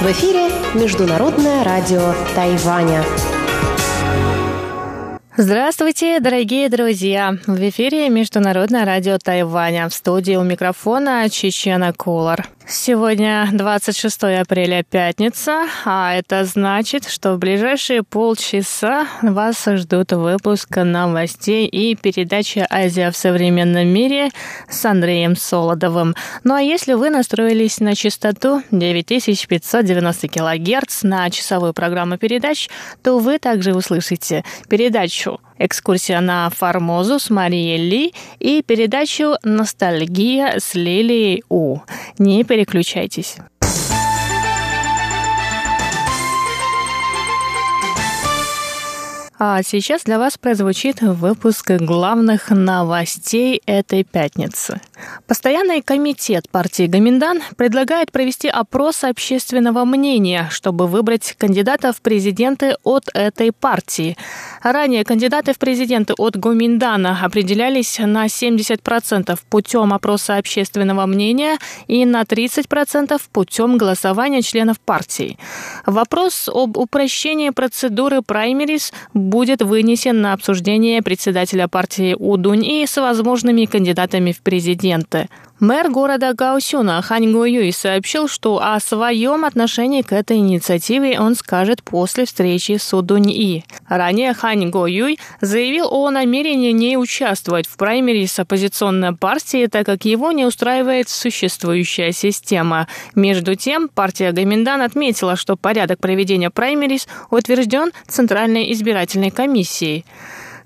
В эфире Международное радио Тайваня. Здравствуйте, дорогие друзья! В эфире Международное радио Тайваня. В студии у микрофона Чечена Кулар. Сегодня 26 апреля, пятница, а это значит, что в ближайшие полчаса вас ждут выпуск новостей и передача «Азия в современном мире» с Андреем Солодовым. Ну а если вы настроились на частоту 9590 кГц на часовую программу передач, то вы также услышите передачу экскурсия на Формозу с Марией Ли и передачу «Ностальгия» с Лилией У. Не переключайтесь. А сейчас для вас прозвучит выпуск главных новостей этой пятницы. Постоянный комитет партии Гоминдан предлагает провести опрос общественного мнения, чтобы выбрать кандидатов в президенты от этой партии. Ранее кандидаты в президенты от Гоминдана определялись на 70% путем опроса общественного мнения и на 30% путем голосования членов партии. Вопрос об упрощении процедуры праймерис будет вынесен на обсуждение председателя партии Удунь с возможными кандидатами в президенты. Мэр города Гаусюна Хань Го Юй сообщил, что о своем отношении к этой инициативе он скажет после встречи с Удунь И. Ранее Хань Го Юй заявил о намерении не участвовать в праймерис оппозиционной партии, так как его не устраивает существующая система. Между тем, партия Гаминдан отметила, что порядок проведения праймерис утвержден Центральной избирательной комиссией.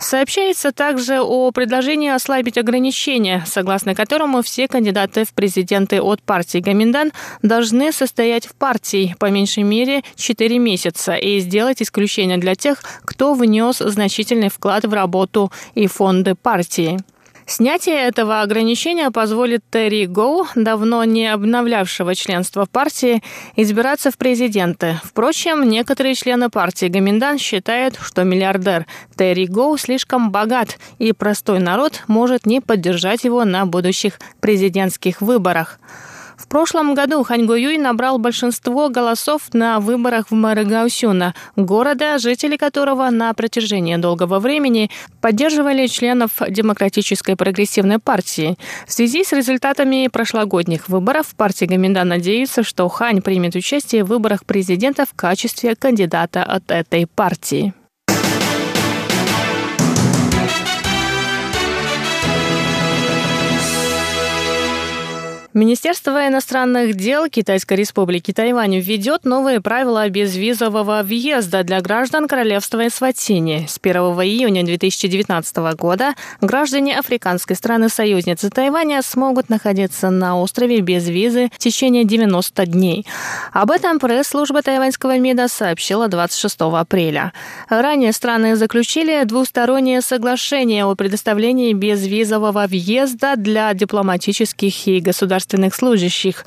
Сообщается также о предложении ослабить ограничения, согласно которому все кандидаты в президенты от партии Гаминдан должны состоять в партии по меньшей мере 4 месяца и сделать исключение для тех, кто внес значительный вклад в работу и фонды партии. Снятие этого ограничения позволит Терри Гоу, давно не обновлявшего членство партии, избираться в президенты. Впрочем, некоторые члены партии Гаминдан считают, что миллиардер Терри Гоу слишком богат, и простой народ может не поддержать его на будущих президентских выборах. В прошлом году Хань Юй набрал большинство голосов на выборах в мэра Гаусюна, города, жители которого на протяжении долгого времени поддерживали членов Демократической прогрессивной партии. В связи с результатами прошлогодних выборов партия Гаминда надеется, что Хань примет участие в выборах президента в качестве кандидата от этой партии. Министерство иностранных дел Китайской республики Тайвань введет новые правила безвизового въезда для граждан Королевства Эсватини. С 1 июня 2019 года граждане африканской страны-союзницы Тайваня смогут находиться на острове без визы в течение 90 дней. Об этом пресс-служба тайваньского МИДа сообщила 26 апреля. Ранее страны заключили двустороннее соглашение о предоставлении безвизового въезда для дипломатических и государственных государственных служащих.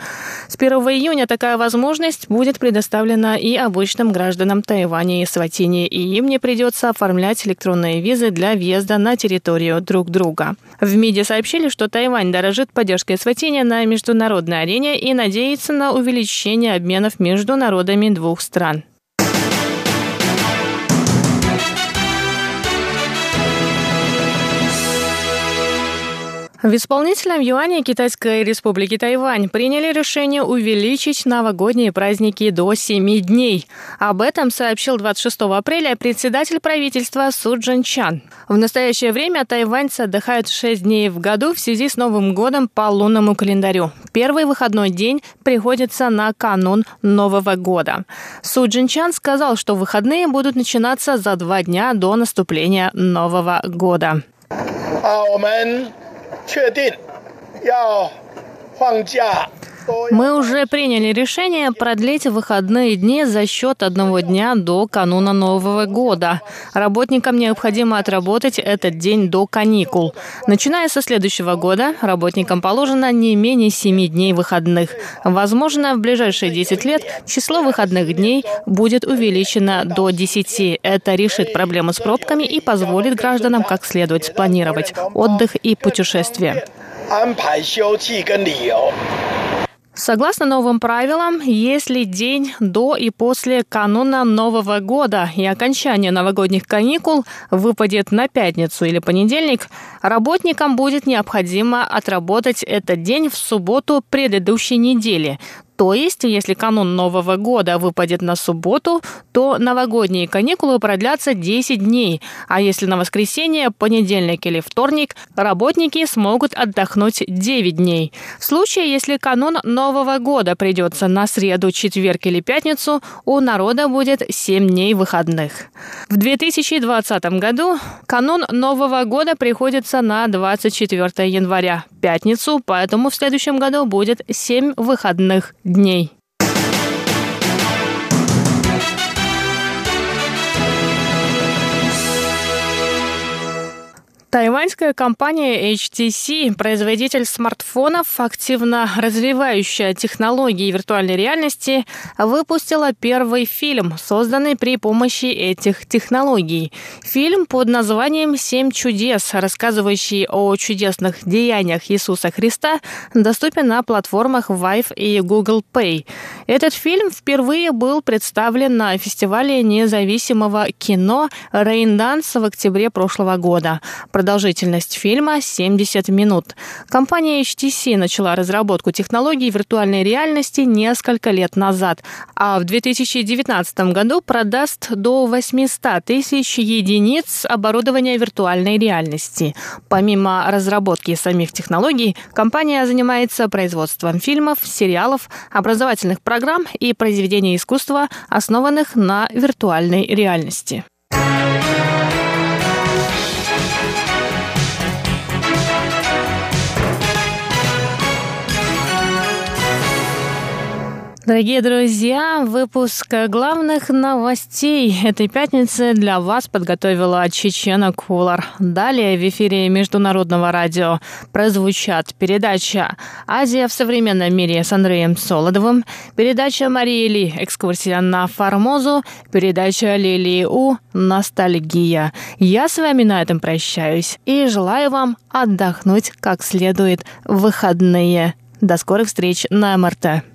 С 1 июня такая возможность будет предоставлена и обычным гражданам Тайваня и Сватини, и им не придется оформлять электронные визы для въезда на территорию друг друга. В МИДе сообщили, что Тайвань дорожит поддержкой Сватини на международной арене и надеется на увеличение обменов между народами двух стран. В исполнительном юане Китайской республики Тайвань приняли решение увеличить новогодние праздники до 7 дней. Об этом сообщил 26 апреля председатель правительства Су Джин Чан. В настоящее время тайваньцы отдыхают 6 дней в году в связи с Новым годом по лунному календарю. Первый выходной день приходится на канун Нового года. Су Джин Чан сказал, что выходные будут начинаться за два дня до наступления Нового года. А 确定要放假 Мы уже приняли решение продлить выходные дни за счет одного дня до кануна Нового года. Работникам необходимо отработать этот день до каникул. Начиная со следующего года, работникам положено не менее 7 дней выходных. Возможно, в ближайшие 10 лет число выходных дней будет увеличено до 10. Это решит проблему с пробками и позволит гражданам как следует спланировать отдых и путешествия. Согласно новым правилам, если день до и после кануна Нового года и окончания новогодних каникул выпадет на пятницу или понедельник, работникам будет необходимо отработать этот день в субботу предыдущей недели, то есть, если канун Нового года выпадет на субботу, то новогодние каникулы продлятся 10 дней, а если на воскресенье, понедельник или вторник, работники смогут отдохнуть 9 дней. В случае, если канун Нового года придется на среду, четверг или пятницу, у народа будет 7 дней выходных. В 2020 году канун Нового года приходится на 24 января, пятницу, поэтому в следующем году будет 7 выходных дней. Тайваньская компания HTC, производитель смартфонов, активно развивающая технологии виртуальной реальности, выпустила первый фильм, созданный при помощи этих технологий. Фильм под названием «Семь чудес», рассказывающий о чудесных деяниях Иисуса Христа, доступен на платформах Vive и Google Pay. Этот фильм впервые был представлен на фестивале независимого кино «Рейнданс» в октябре прошлого года. Продолжительность фильма 70 минут. Компания HTC начала разработку технологий виртуальной реальности несколько лет назад, а в 2019 году продаст до 800 тысяч единиц оборудования виртуальной реальности. Помимо разработки самих технологий, компания занимается производством фильмов, сериалов, образовательных программ и произведений искусства, основанных на виртуальной реальности. Дорогие друзья, выпуск главных новостей этой пятницы для вас подготовила Чечена Кулар. Далее в эфире Международного радио прозвучат передача «Азия в современном мире» с Андреем Солодовым, передача Марии Ли «Экскурсия на Формозу», передача Лилии У «Ностальгия». Я с вами на этом прощаюсь и желаю вам отдохнуть как следует в выходные. До скорых встреч на МРТ.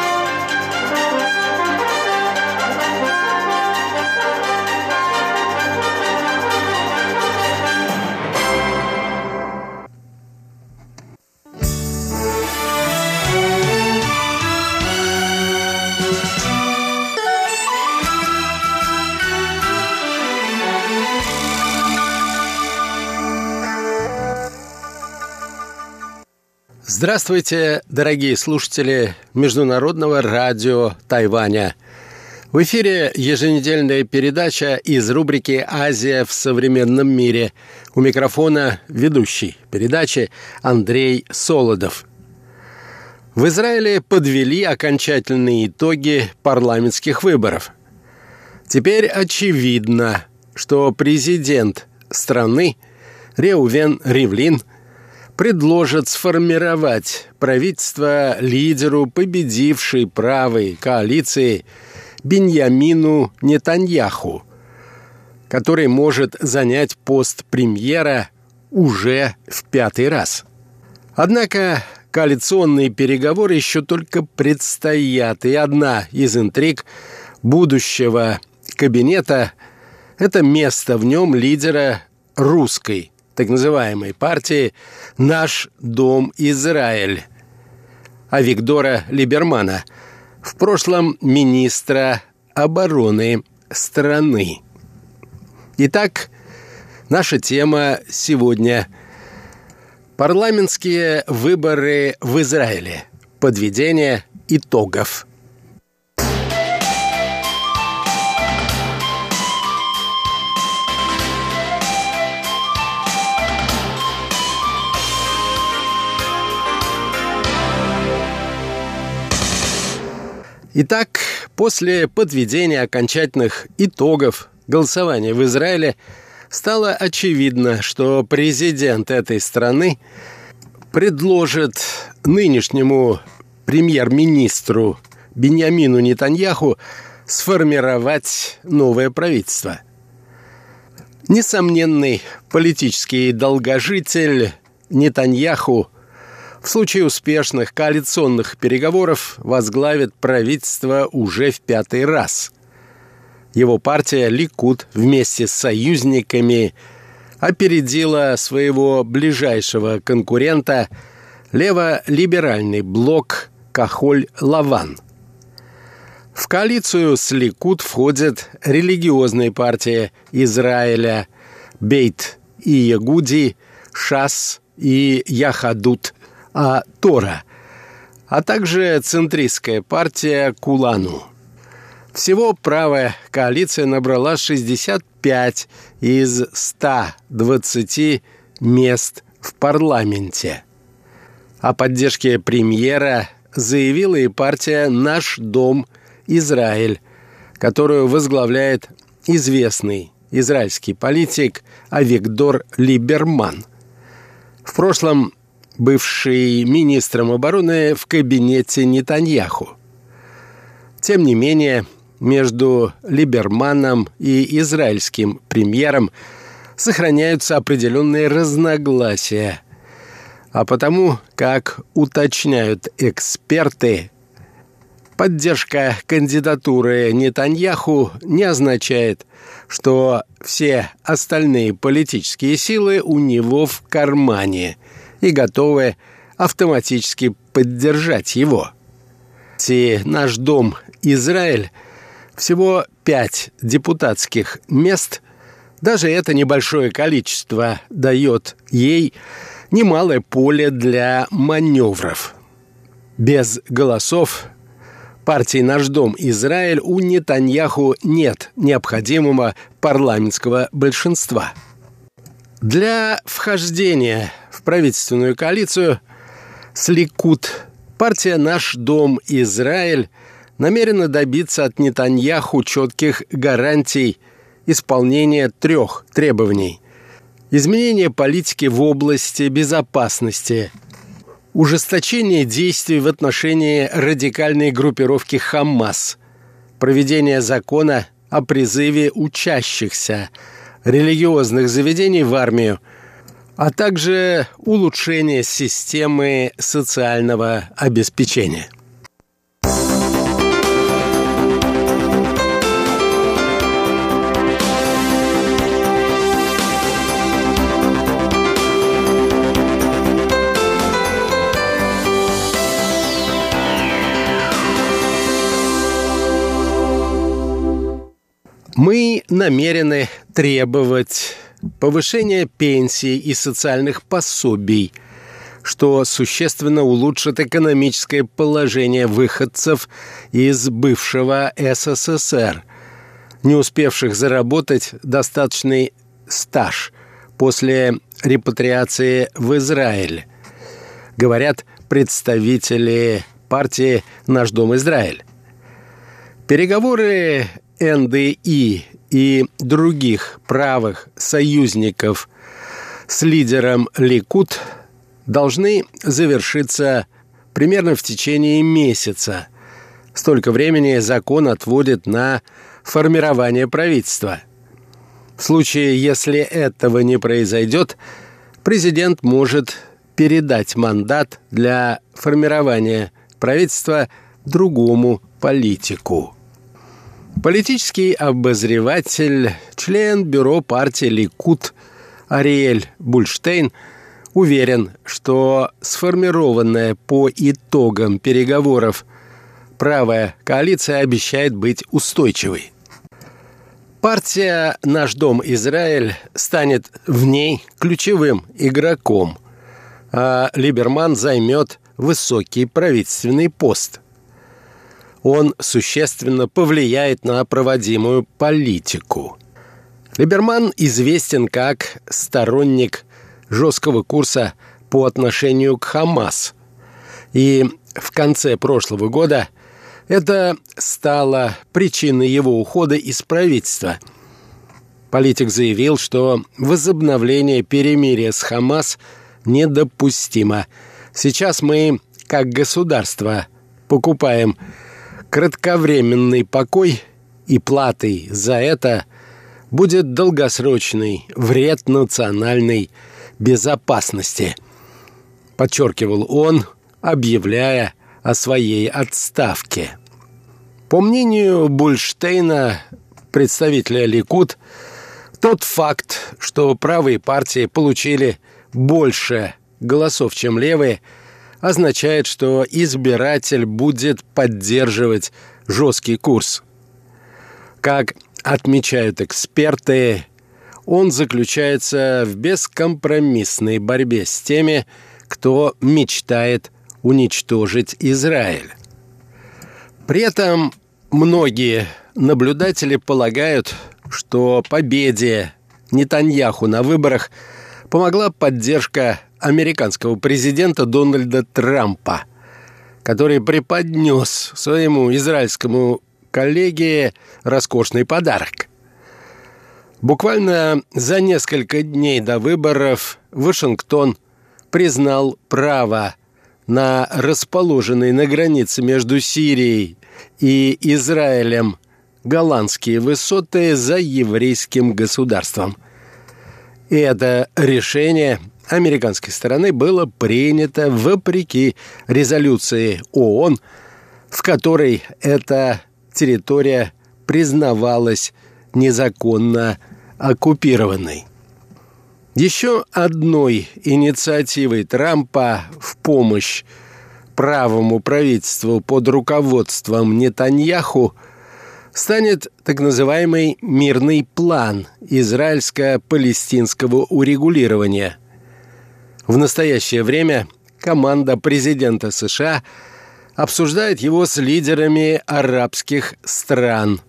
Здравствуйте, дорогие слушатели Международного радио Тайваня. В эфире еженедельная передача из рубрики «Азия в современном мире». У микрофона ведущий передачи Андрей Солодов. В Израиле подвели окончательные итоги парламентских выборов. Теперь очевидно, что президент страны Реувен Ривлин – предложат сформировать правительство лидеру победившей правой коалиции Беньямину Нетаньяху, который может занять пост премьера уже в пятый раз. Однако коалиционные переговоры еще только предстоят, и одна из интриг будущего кабинета – это место в нем лидера русской так называемой партии «Наш дом Израиль» а Виктора Либермана, в прошлом министра обороны страны. Итак, наша тема сегодня – парламентские выборы в Израиле. Подведение итогов – Итак, после подведения окончательных итогов голосования в Израиле стало очевидно, что президент этой страны предложит нынешнему премьер-министру Беньямину Нетаньяху сформировать новое правительство. Несомненный политический долгожитель Нетаньяху – в случае успешных коалиционных переговоров возглавит правительство уже в пятый раз. Его партия «Ликуд» вместе с союзниками опередила своего ближайшего конкурента лево-либеральный блок «Кахоль-Лаван». В коалицию с «Ликуд» входят религиозные партии Израиля «Бейт» и «Ягуди», «Шас» и «Яхадут» а Тора, а также центристская партия Кулану. Всего правая коалиция набрала 65 из 120 мест в парламенте. О поддержке премьера заявила и партия «Наш дом Израиль», которую возглавляет известный израильский политик Авигдор Либерман. В прошлом бывший министром обороны в кабинете Нетаньяху. Тем не менее, между Либерманом и израильским премьером сохраняются определенные разногласия. А потому, как уточняют эксперты, поддержка кандидатуры Нетаньяху не означает, что все остальные политические силы у него в кармане – и готовы автоматически поддержать его. Си наш дом Израиль всего пять депутатских мест, даже это небольшое количество дает ей немалое поле для маневров. Без голосов партии «Наш дом Израиль» у Нетаньяху нет необходимого парламентского большинства. Для вхождения правительственную коалицию с Ликут партия «Наш дом Израиль» намерена добиться от Нетаньяху четких гарантий исполнения трех требований. Изменение политики в области безопасности, ужесточение действий в отношении радикальной группировки «Хамас», проведение закона о призыве учащихся религиозных заведений в армию – а также улучшение системы социального обеспечения. Мы намерены требовать повышение пенсий и социальных пособий, что существенно улучшит экономическое положение выходцев из бывшего СССР, не успевших заработать достаточный стаж после репатриации в Израиль, говорят представители партии «Наш дом Израиль». Переговоры НДИ и других правых союзников с лидером Ликут должны завершиться примерно в течение месяца. Столько времени закон отводит на формирование правительства. В случае, если этого не произойдет, президент может передать мандат для формирования правительства другому политику. Политический обозреватель, член бюро партии «Ликут» Ариэль Бульштейн уверен, что сформированная по итогам переговоров правая коалиция обещает быть устойчивой. Партия «Наш дом Израиль» станет в ней ключевым игроком, а Либерман займет высокий правительственный пост – он существенно повлияет на проводимую политику. Либерман известен как сторонник жесткого курса по отношению к Хамас. И в конце прошлого года Это стало причиной его ухода из правительства. Политик заявил, что возобновление перемирия с Хамас недопустимо. Сейчас мы, как государство, покупаем кратковременный покой, и платой за это будет долгосрочный вред национальной безопасности, подчеркивал он, объявляя о своей отставке. По мнению Бульштейна, представителя Ликут, тот факт, что правые партии получили больше голосов, чем левые, означает, что избиратель будет поддерживать жесткий курс. Как отмечают эксперты, он заключается в бескомпромиссной борьбе с теми, кто мечтает уничтожить Израиль. При этом многие наблюдатели полагают, что победе Нетаньяху на выборах помогла поддержка американского президента Дональда Трампа, который преподнес своему израильскому коллеге роскошный подарок. Буквально за несколько дней до выборов Вашингтон признал право на расположенные на границе между Сирией и Израилем голландские высоты за еврейским государством. И это решение американской стороны было принято вопреки резолюции ООН, в которой эта территория признавалась незаконно оккупированной. Еще одной инициативой Трампа в помощь правому правительству под руководством Нетаньяху станет так называемый «мирный план» израильско-палестинского урегулирования. В настоящее время команда президента США обсуждает его с лидерами арабских стран,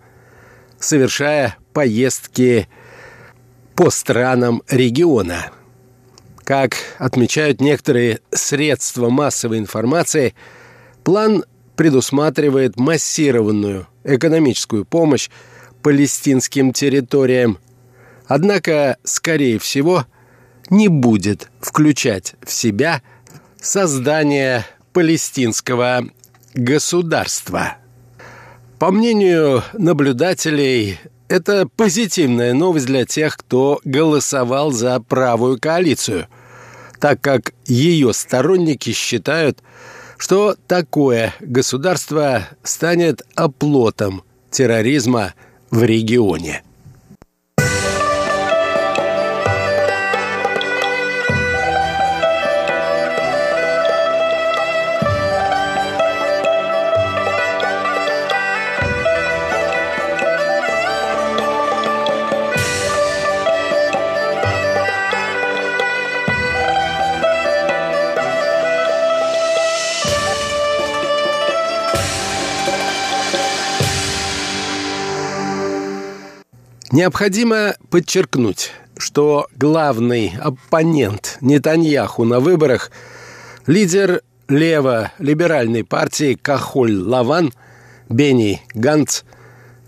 совершая поездки по странам региона. Как отмечают некоторые средства массовой информации, план предусматривает массированную экономическую помощь палестинским территориям, однако, скорее всего, не будет включать в себя создание палестинского государства. По мнению наблюдателей, это позитивная новость для тех, кто голосовал за правую коалицию, так как ее сторонники считают, что такое государство станет оплотом терроризма в регионе. Необходимо подчеркнуть, что главный оппонент Нетаньяху на выборах – лидер лево-либеральной партии Кахоль-Лаван Бенни Ганц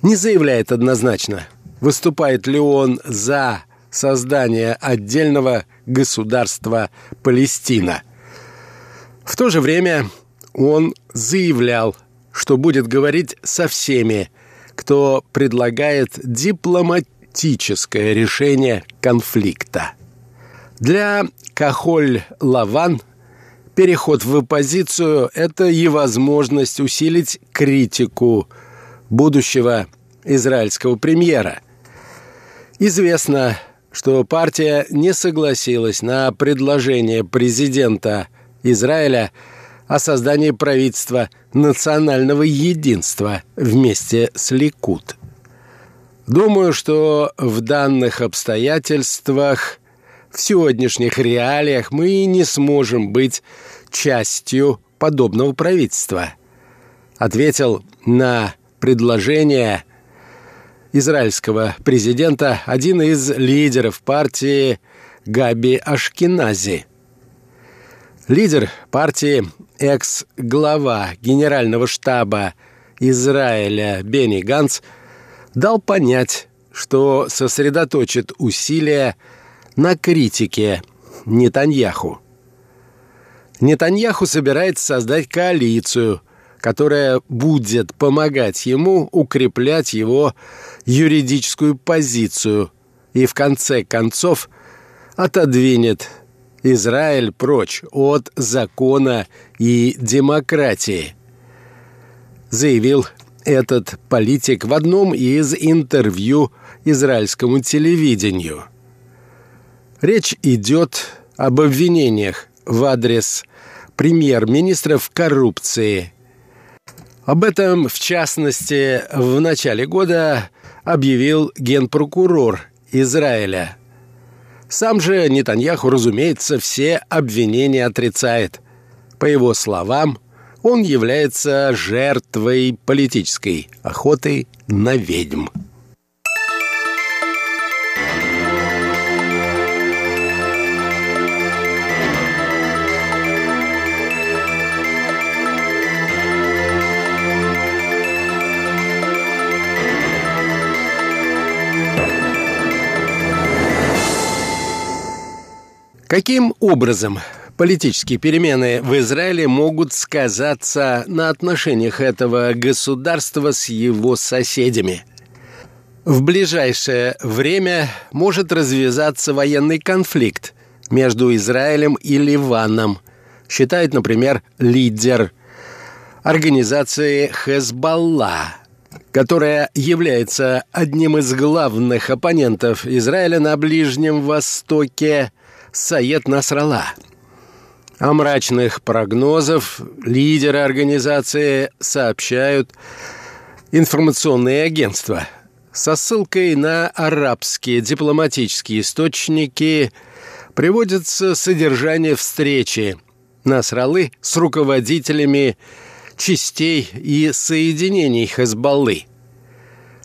не заявляет однозначно, выступает ли он за создание отдельного государства Палестина. В то же время он заявлял, что будет говорить со всеми – кто предлагает дипломатическое решение конфликта. Для Кахоль-Лаван переход в оппозицию – это и возможность усилить критику будущего израильского премьера. Известно, что партия не согласилась на предложение президента Израиля о создании правительства – национального единства вместе с Ликут. Думаю, что в данных обстоятельствах, в сегодняшних реалиях мы не сможем быть частью подобного правительства, ответил на предложение израильского президента один из лидеров партии Габи Ашкинази. Лидер партии экс-глава Генерального штаба Израиля Бенни Ганс дал понять, что сосредоточит усилия на критике Нетаньяху. Нетаньяху собирается создать коалицию, которая будет помогать ему укреплять его юридическую позицию и в конце концов отодвинет Израиль прочь от закона и демократии, заявил этот политик в одном из интервью израильскому телевидению. Речь идет об обвинениях в адрес премьер-министра в коррупции. Об этом, в частности, в начале года объявил генпрокурор Израиля. Сам же Нетаньяху, разумеется, все обвинения отрицает. По его словам, он является жертвой политической охоты на ведьм. Каким образом политические перемены в Израиле могут сказаться на отношениях этого государства с его соседями? В ближайшее время может развязаться военный конфликт между Израилем и Ливаном, считает, например, лидер организации Хезбалла, которая является одним из главных оппонентов Израиля на Ближнем Востоке – Саед Насрала. О мрачных прогнозов лидеры организации сообщают информационные агентства. Со ссылкой на арабские дипломатические источники приводится содержание встречи Насралы с руководителями частей и соединений Хезбаллы.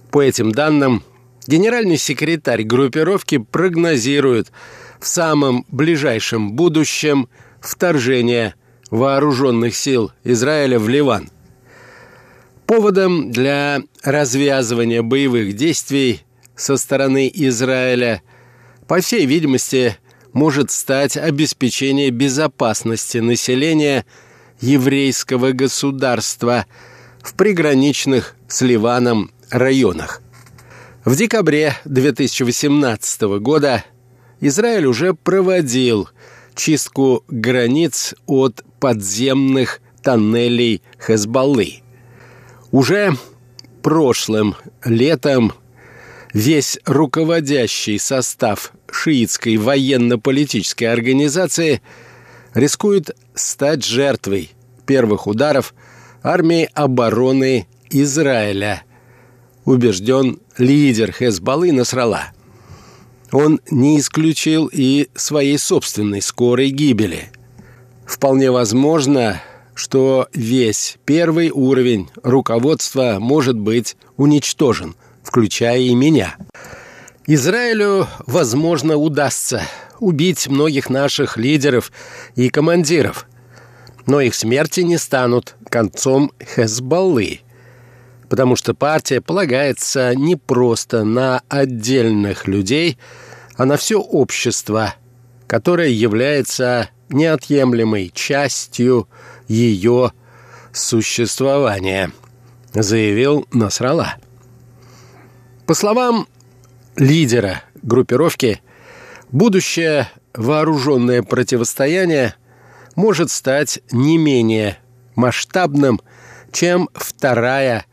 По этим данным, генеральный секретарь группировки прогнозирует – в самом ближайшем будущем вторжение вооруженных сил Израиля в Ливан. Поводом для развязывания боевых действий со стороны Израиля, по всей видимости, может стать обеспечение безопасности населения еврейского государства в приграничных с Ливаном районах. В декабре 2018 года Израиль уже проводил чистку границ от подземных тоннелей Хезбаллы. Уже прошлым летом весь руководящий состав шиитской военно-политической организации рискует стать жертвой первых ударов армии обороны Израиля, убежден лидер Хезбаллы Насрала он не исключил и своей собственной скорой гибели. Вполне возможно, что весь первый уровень руководства может быть уничтожен, включая и меня. Израилю, возможно, удастся убить многих наших лидеров и командиров, но их смерти не станут концом Хезбаллы, потому что партия полагается не просто на отдельных людей, а на все общество, которое является неотъемлемой частью ее существования, заявил Насрала. По словам лидера группировки, будущее вооруженное противостояние может стать не менее масштабным, чем Вторая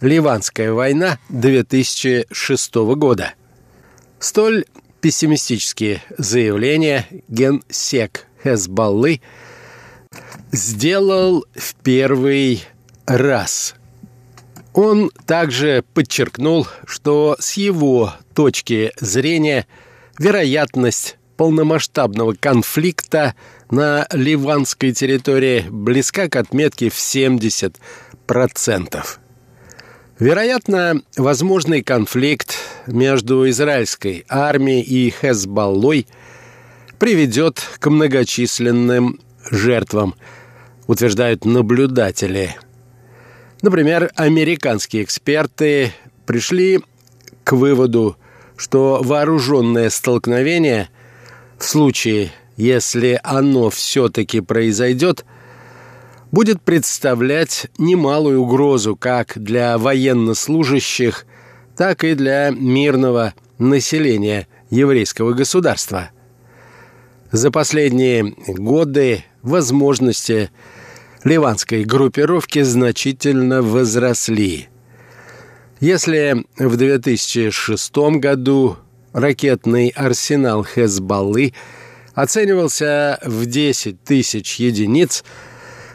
Ливанская война 2006 года. Столь пессимистические заявления генсек Хезбаллы сделал в первый раз. Он также подчеркнул, что с его точки зрения вероятность полномасштабного конфликта на ливанской территории близка к отметке в 70%. Вероятно, возможный конфликт между израильской армией и Хезбаллой приведет к многочисленным жертвам, утверждают наблюдатели. Например, американские эксперты пришли к выводу, что вооруженное столкновение в случае, если оно все-таки произойдет, будет представлять немалую угрозу как для военнослужащих, так и для мирного населения еврейского государства. За последние годы возможности ливанской группировки значительно возросли. Если в 2006 году ракетный арсенал Хезбаллы оценивался в 10 тысяч единиц,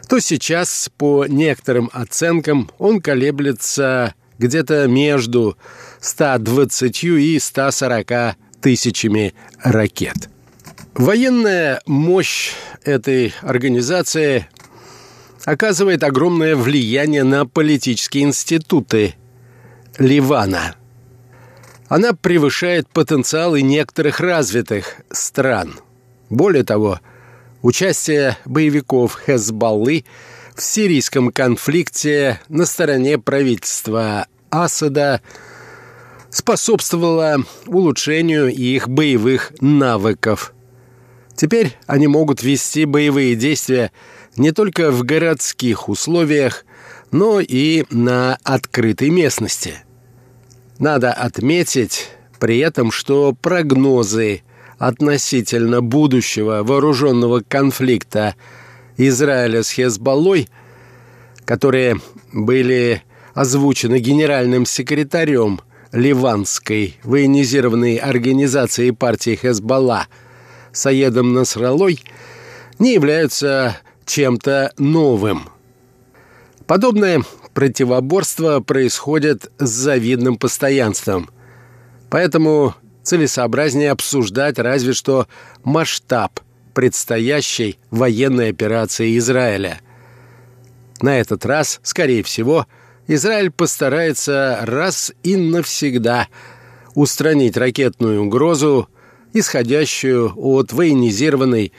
то сейчас, по некоторым оценкам, он колеблется где-то между 120 и 140 тысячами ракет. Военная мощь этой организации оказывает огромное влияние на политические институты Ливана. Она превышает потенциалы некоторых развитых стран. Более того, участие боевиков Хезбаллы в сирийском конфликте на стороне правительства Асада способствовало улучшению их боевых навыков. Теперь они могут вести боевые действия не только в городских условиях, но и на открытой местности. Надо отметить при этом, что прогнозы относительно будущего вооруженного конфликта Израиля с Хезболлой, которые были озвучены генеральным секретарем ливанской военизированной организации партии Хезболла Саедом Насралой, не являются чем-то новым. Подобное противоборство происходит с завидным постоянством. Поэтому целесообразнее обсуждать разве что масштаб предстоящей военной операции Израиля. На этот раз, скорее всего, Израиль постарается раз и навсегда устранить ракетную угрозу, исходящую от военизированной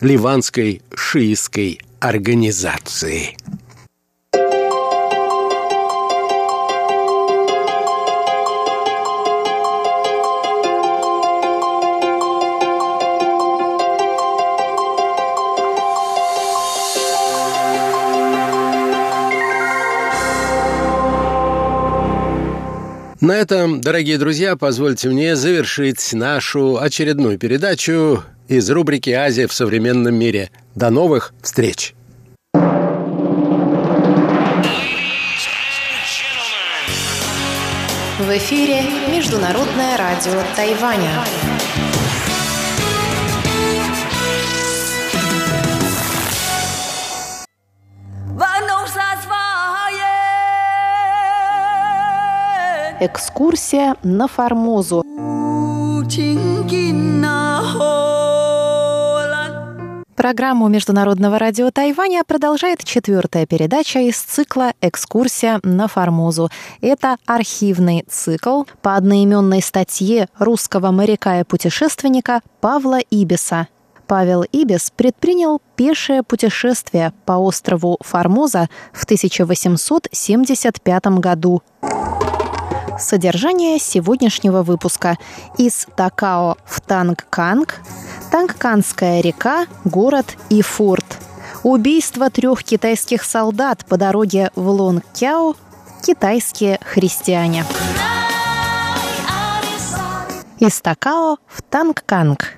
ливанской шиистской организации. На этом, дорогие друзья, позвольте мне завершить нашу очередную передачу из рубрики «Азия в современном мире». До новых встреч! В эфире Международное радио Тайваня. Экскурсия на Формозу. Программу Международного радио Тайваня продолжает четвертая передача из цикла «Экскурсия на Формозу». Это архивный цикл по одноименной статье русского моряка и путешественника Павла Ибиса. Павел Ибис предпринял пешее путешествие по острову Формоза в 1875 году. Содержание сегодняшнего выпуска. Из Такао в Тангканг, Тангканская река, город и форт. Убийство трех китайских солдат по дороге в Лонгкяо, китайские христиане. Из Такао в Тангканг.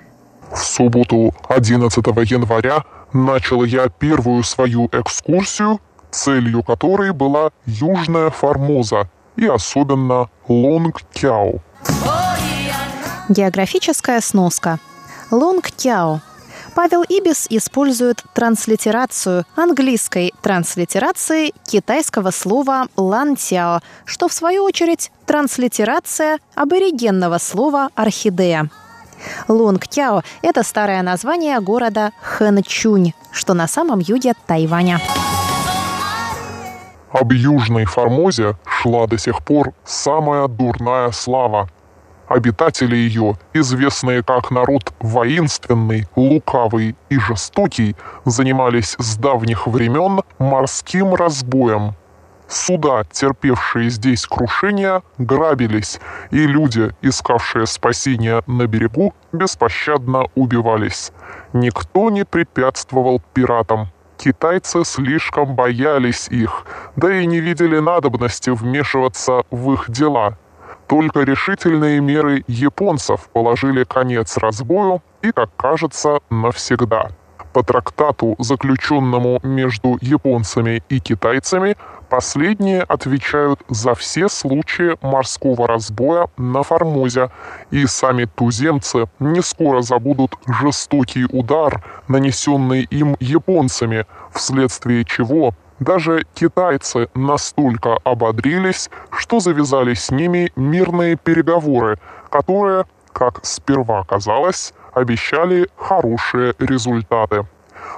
В субботу 11 января начал я первую свою экскурсию, целью которой была Южная Формоза – и особенно Лонг-Кяо. Географическая сноска. Лонг-Кяо Павел Ибис использует транслитерацию английской транслитерации китайского слова «лантяо», что в свою очередь транслитерация аборигенного слова «орхидея». Лонгтяо – это старое название города Хэнчунь, что на самом юге Тайваня. Об Южной Формозе шла до сих пор самая дурная слава. Обитатели ее, известные как народ воинственный, лукавый и жестокий, занимались с давних времен морским разбоем. Суда, терпевшие здесь крушения, грабились, и люди, искавшие спасения на берегу, беспощадно убивались. Никто не препятствовал пиратам. Китайцы слишком боялись их, да и не видели надобности вмешиваться в их дела. Только решительные меры японцев положили конец разбою и, как кажется, навсегда. По трактату, заключенному между японцами и китайцами, последние отвечают за все случаи морского разбоя на Формозе, и сами туземцы не скоро забудут жестокий удар, нанесенный им японцами, вследствие чего даже китайцы настолько ободрились, что завязали с ними мирные переговоры, которые, как сперва казалось, обещали хорошие результаты.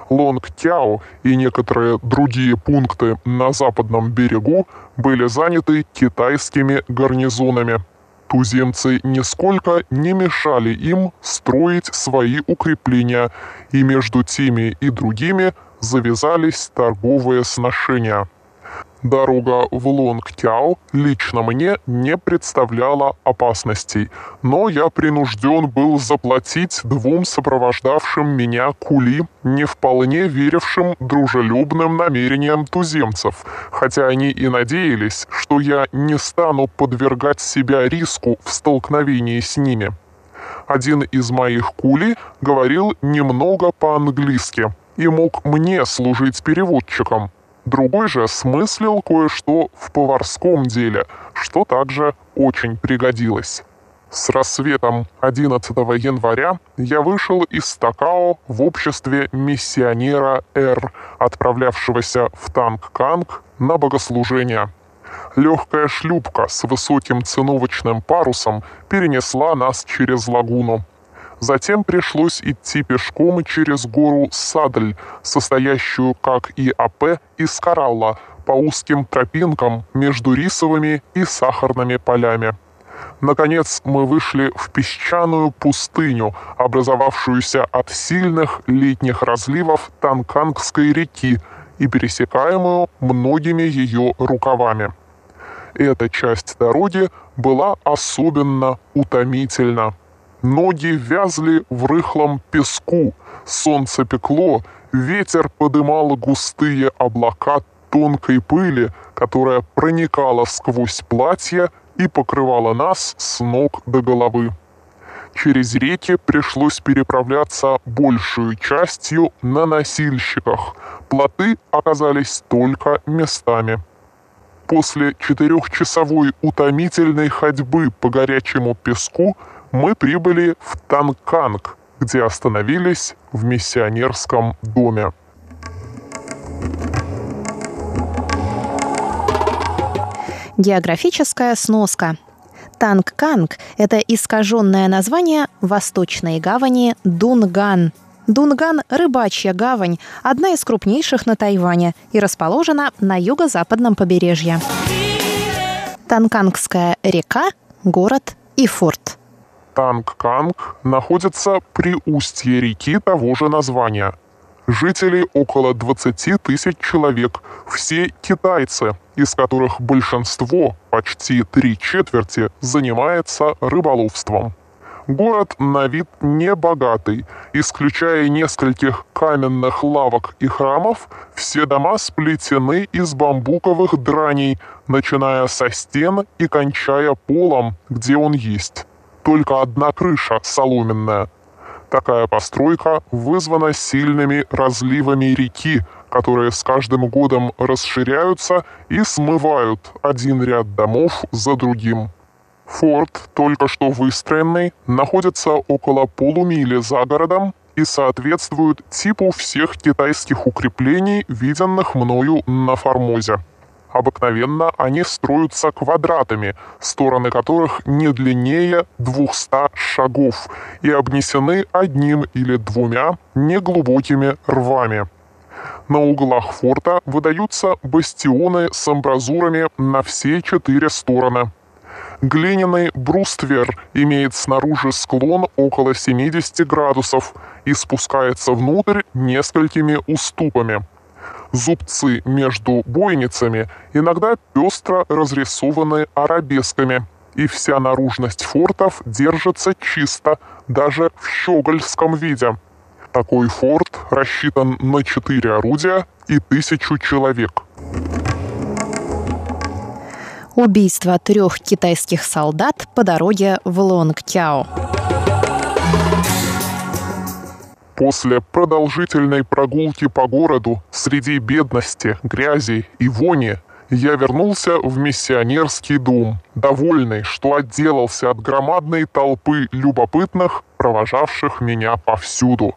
Лонг-Тяо и некоторые другие пункты на западном берегу были заняты китайскими гарнизонами. Туземцы нисколько не мешали им строить свои укрепления, и между теми и другими завязались торговые сношения. Дорога в Лонгтяо лично мне не представляла опасностей, но я принужден был заплатить двум сопровождавшим меня кули, не вполне верившим дружелюбным намерениям туземцев, хотя они и надеялись, что я не стану подвергать себя риску в столкновении с ними. Один из моих кули говорил немного по-английски и мог мне служить переводчиком – Другой же смыслил кое-что в поварском деле, что также очень пригодилось. С рассветом 11 января я вышел из Такао в обществе миссионера Р, отправлявшегося в Танг-Канг на богослужение. Легкая шлюпка с высоким циновочным парусом перенесла нас через лагуну. Затем пришлось идти пешком через гору Садль, состоящую, как и АП, из коралла, по узким тропинкам между рисовыми и сахарными полями. Наконец мы вышли в песчаную пустыню, образовавшуюся от сильных летних разливов Танкангской реки и пересекаемую многими ее рукавами. Эта часть дороги была особенно утомительна. Ноги вязли в рыхлом песку, солнце пекло, ветер подымал густые облака тонкой пыли, которая проникала сквозь платье и покрывала нас с ног до головы. Через реки пришлось переправляться большую частью на носильщиках. Плоты оказались только местами. После четырехчасовой утомительной ходьбы по горячему песку – мы прибыли в Танканг, где остановились в миссионерском доме. Географическая сноска. Танг-Канг – это искаженное название восточной гавани Дунган. Дунган – рыбачья гавань, одна из крупнейших на Тайване и расположена на юго-западном побережье. Танкангская река – город и форт. Танг-Канг находится при устье реки того же названия. Жителей около 20 тысяч человек, все китайцы, из которых большинство, почти три четверти, занимается рыболовством. Город на вид небогатый, исключая нескольких каменных лавок и храмов, все дома сплетены из бамбуковых драней, начиная со стен и кончая полом, где он есть только одна крыша соломенная. Такая постройка вызвана сильными разливами реки, которые с каждым годом расширяются и смывают один ряд домов за другим. Форт, только что выстроенный, находится около полумили за городом и соответствует типу всех китайских укреплений, виденных мною на Формозе. Обыкновенно они строятся квадратами, стороны которых не длиннее 200 шагов и обнесены одним или двумя неглубокими рвами. На углах форта выдаются бастионы с амбразурами на все четыре стороны. Глиняный бруствер имеет снаружи склон около 70 градусов и спускается внутрь несколькими уступами – Зубцы между бойницами иногда пестро разрисованы арабесками, и вся наружность фортов держится чисто, даже в щегольском виде. Такой форт рассчитан на четыре орудия и тысячу человек. Убийство трех китайских солдат по дороге в Лонгтяо. После продолжительной прогулки по городу среди бедности, грязи и вони я вернулся в миссионерский дом, довольный, что отделался от громадной толпы любопытных, провожавших меня повсюду.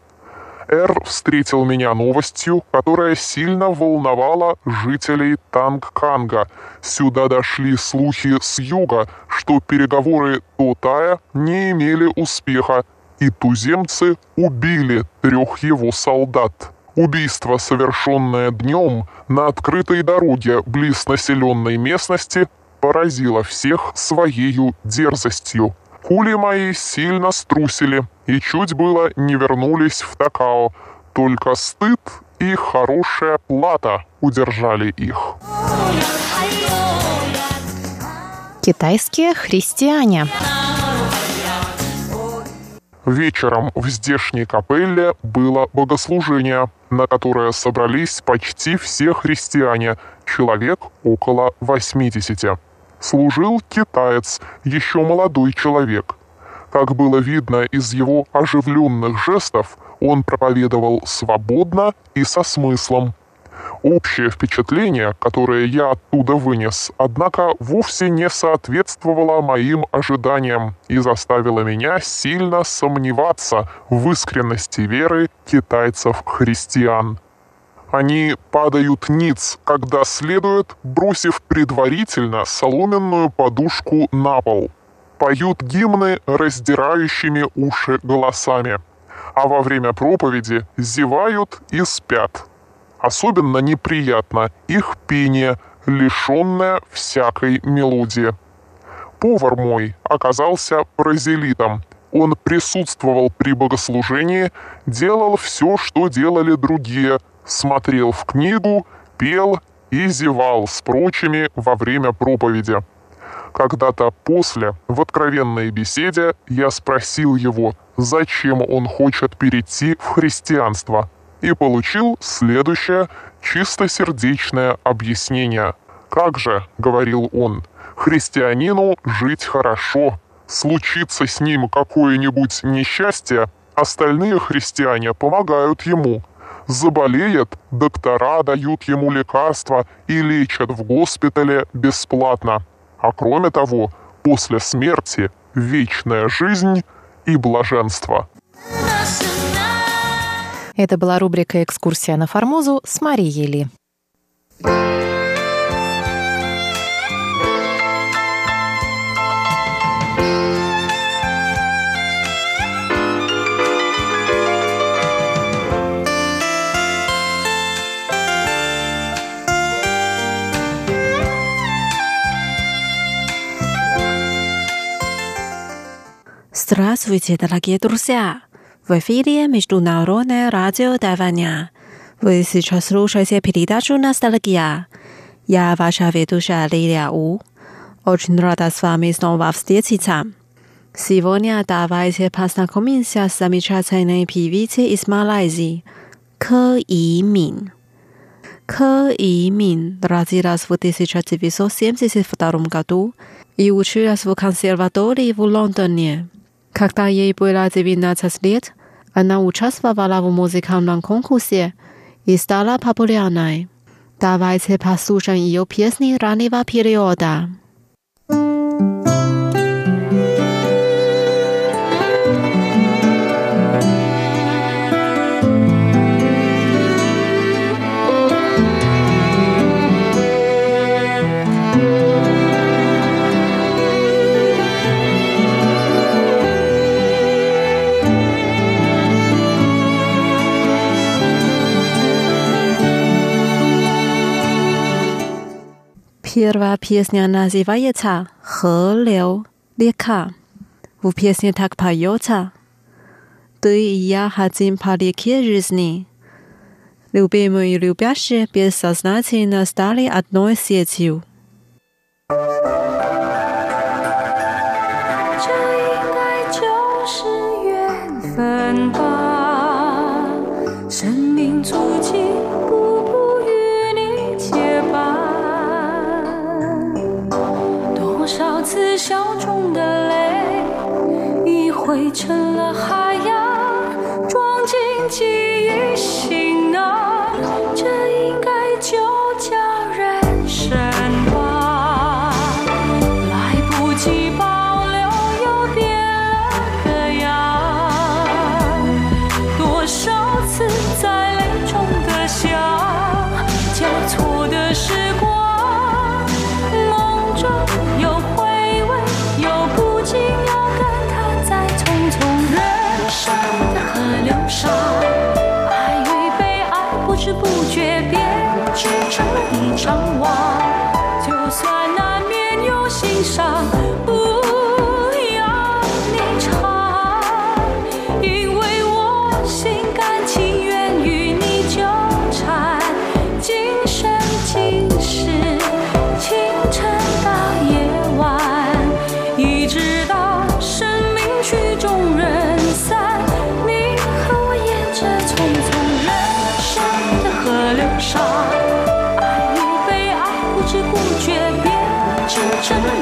Эр встретил меня новостью, которая сильно волновала жителей Тангканга. Сюда дошли слухи с юга, что переговоры Тотая не имели успеха, и туземцы убили трех его солдат. Убийство, совершенное днем на открытой дороге близ населенной местности, поразило всех своей дерзостью. Кули мои сильно струсили и чуть было не вернулись в Такао. Только стыд и хорошая плата удержали их. Китайские христиане. Вечером в здешней капелле было богослужение, на которое собрались почти все христиане, человек около 80. Служил китаец, еще молодой человек. Как было видно из его оживленных жестов, он проповедовал свободно и со смыслом. Общее впечатление, которое я оттуда вынес, однако вовсе не соответствовало моим ожиданиям и заставило меня сильно сомневаться в искренности веры китайцев-христиан. Они падают ниц, когда следует, бросив предварительно соломенную подушку на пол. Поют гимны раздирающими уши голосами, а во время проповеди зевают и спят. Особенно неприятно их пение, лишенное всякой мелодии. Повар мой оказался бразилитом. Он присутствовал при богослужении, делал все, что делали другие, смотрел в книгу, пел и зевал с прочими во время проповеди. Когда-то после, в откровенной беседе, я спросил его, зачем он хочет перейти в христианство – и получил следующее чистосердечное объяснение. «Как же, — говорил он, — христианину жить хорошо. Случится с ним какое-нибудь несчастье, остальные христиане помогают ему. Заболеет, доктора дают ему лекарства и лечат в госпитале бесплатно. А кроме того, после смерти вечная жизнь и блаженство. Это была рубрика «Экскурсия на Формозу» с Марией Ли. Здравствуйте, дорогие друзья! В эфире Международное радио Тайваня. Вы сейчас слушаете передачу «Ностальгия». Я ваша ведущая Лилия У. Очень рада с вами снова встретиться. Сегодня давайте познакомимся с замечательной певицей из Малайзии Кэ Имин. Кэ Имин родилась в 1972 году и училась в консерватории в Лондоне. Когда ей было 19 лет, она участвовала в музыкальном конкурсе и стала популярной. Давайте послушаем ее песни раннего периода. Pierwsza песня называется się Helio Lieka. W pieśni tak поется. Ты и я хотим по реке жизни. Любимые и любящие бессознательно стали одной сетью. Thank. 笑中的泪已汇成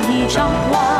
一张。画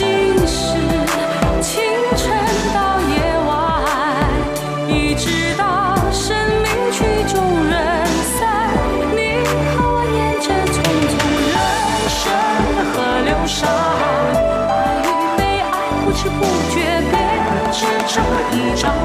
今世清晨到夜晚，一直到生命曲终人散。你和我沿着匆匆人生河流上，爱与被爱不知不觉变成一场。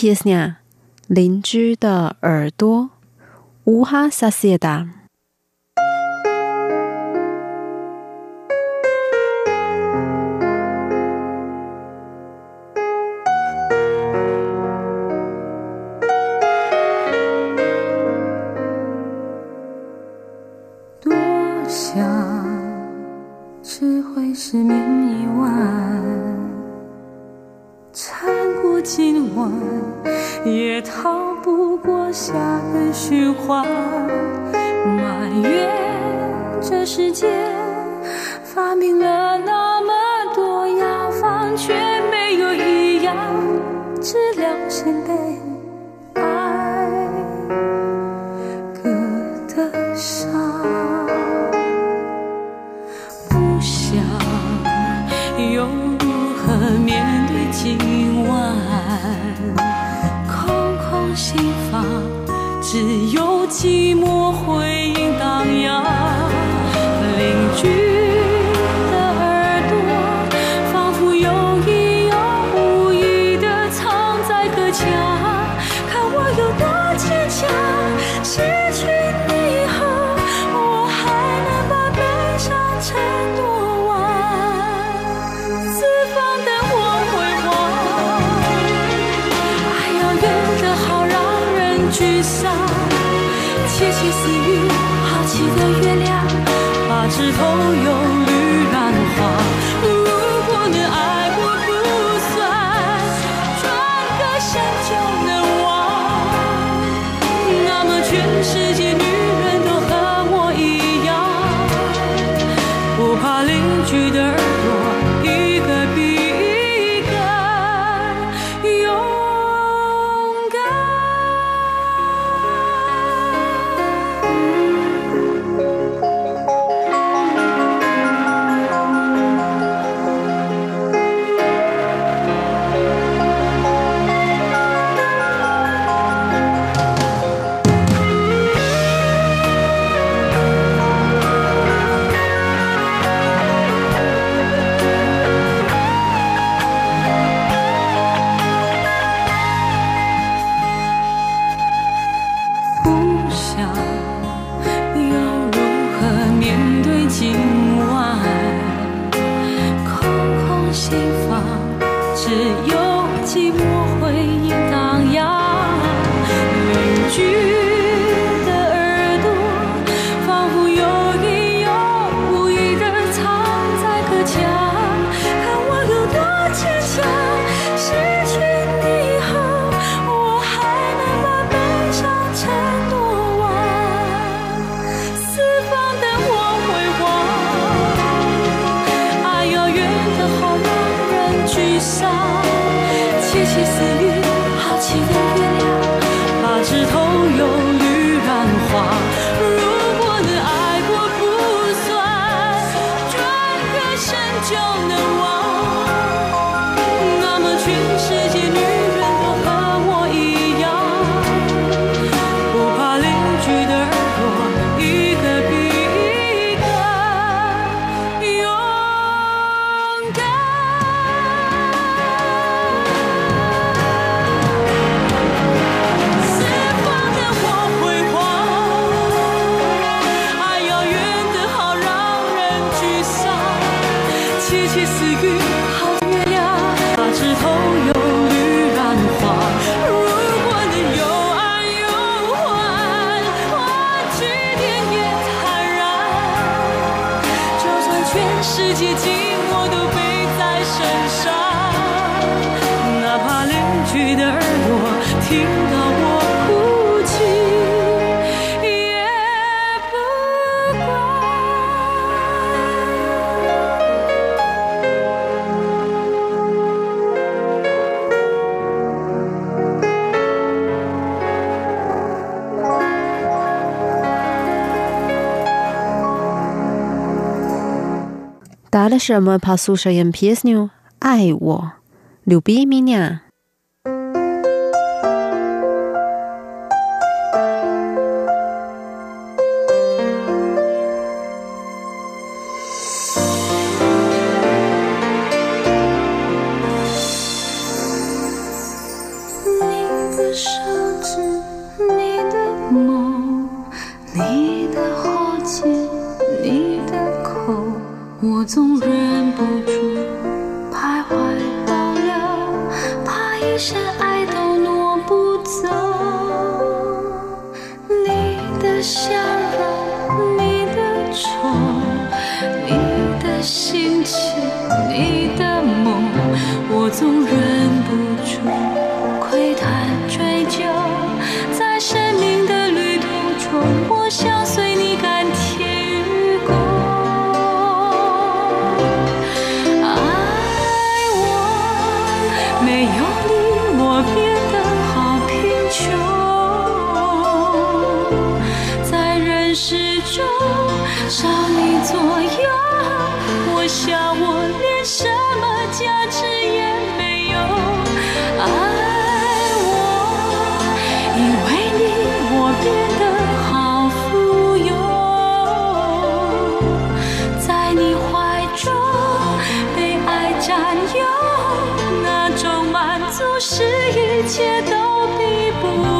Kisnia，邻居的耳朵。Uha 色哒。花埋怨这世界发明了那么多药方却没有一样治疗先辈爱的伤。不想又如何面对今晚空空心房只有寂寞。什么怕宿舍人劈死你爱我？牛逼米妮占有那种满足是一切都比不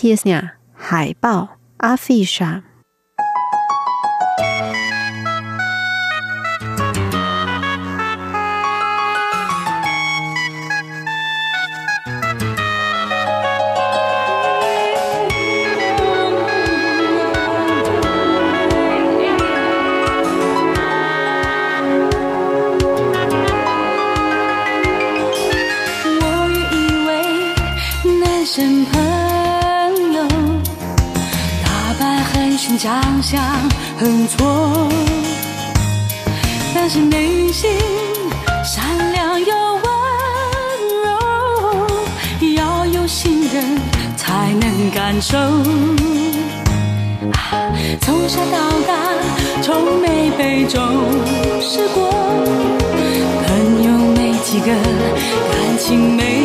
P.S. 呢，海报，阿菲莎。感情没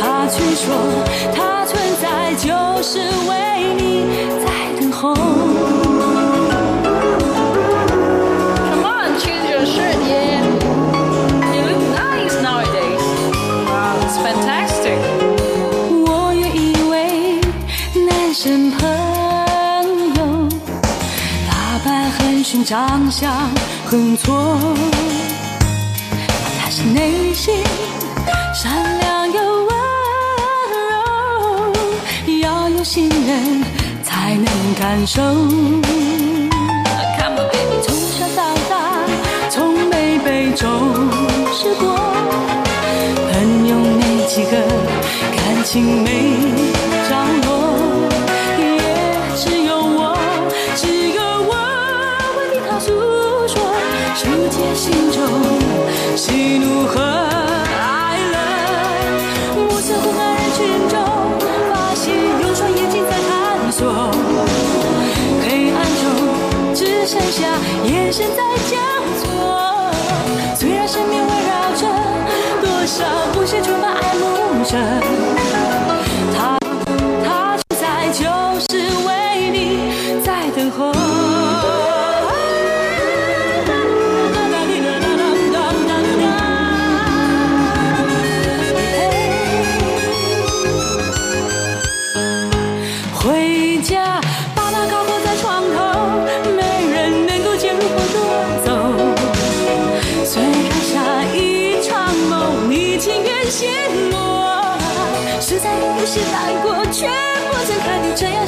他却说，他存在就是为你在等候。我有以为男生朋友，打扮很炫，长相很挫，但是内心。善良又温柔，要有信任才能感受。Come on, baby，从小到大从没被重视过，朋友没几个，感情没着落，也只有我，只有我为你他诉说，疏解心中喜怒和 sunshine.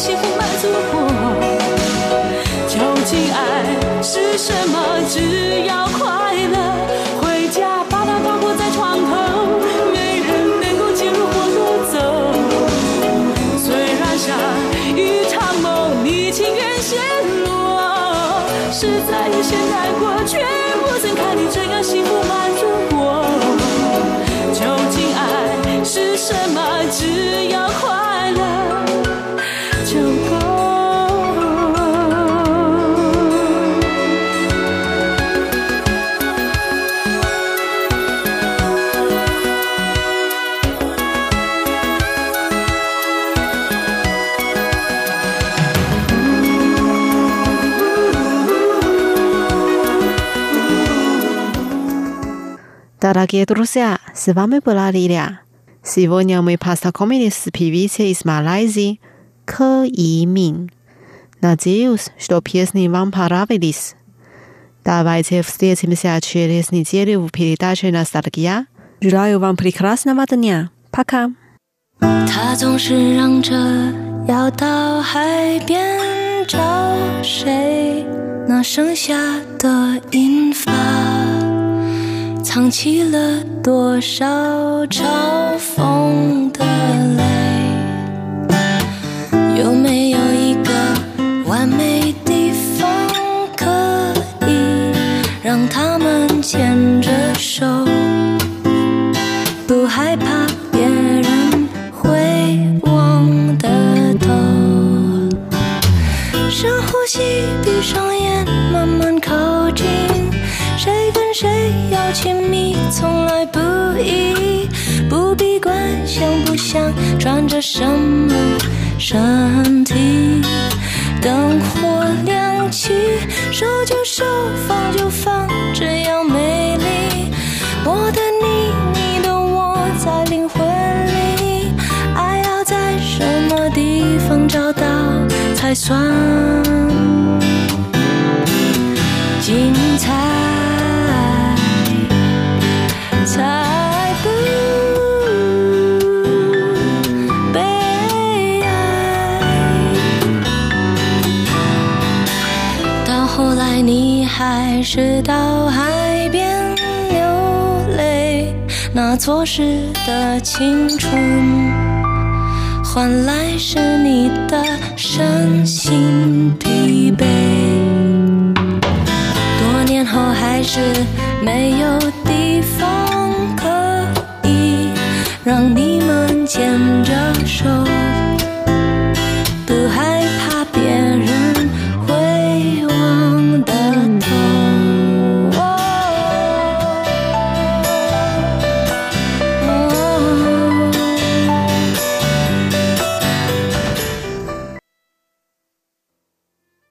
幸福满足过。究竟爱是什么？只要 Дорогие друзья, с вами была Лилия. Сегодня мы познакомились с певицей из Малайзии К И Мин. Надеюсь, что песни вам понравились. Давайте встретимся через неделю в передаче «Ностальгия». Желаю вам прекрасного дня. Пока. 他总是嚷着要到海边找谁，那剩下的银发， 藏起了多少嘲讽的想，穿着什么身体。灯火亮起，手就收，放就放，这样美错失的青春，换来是你的身心疲惫。多年后，还是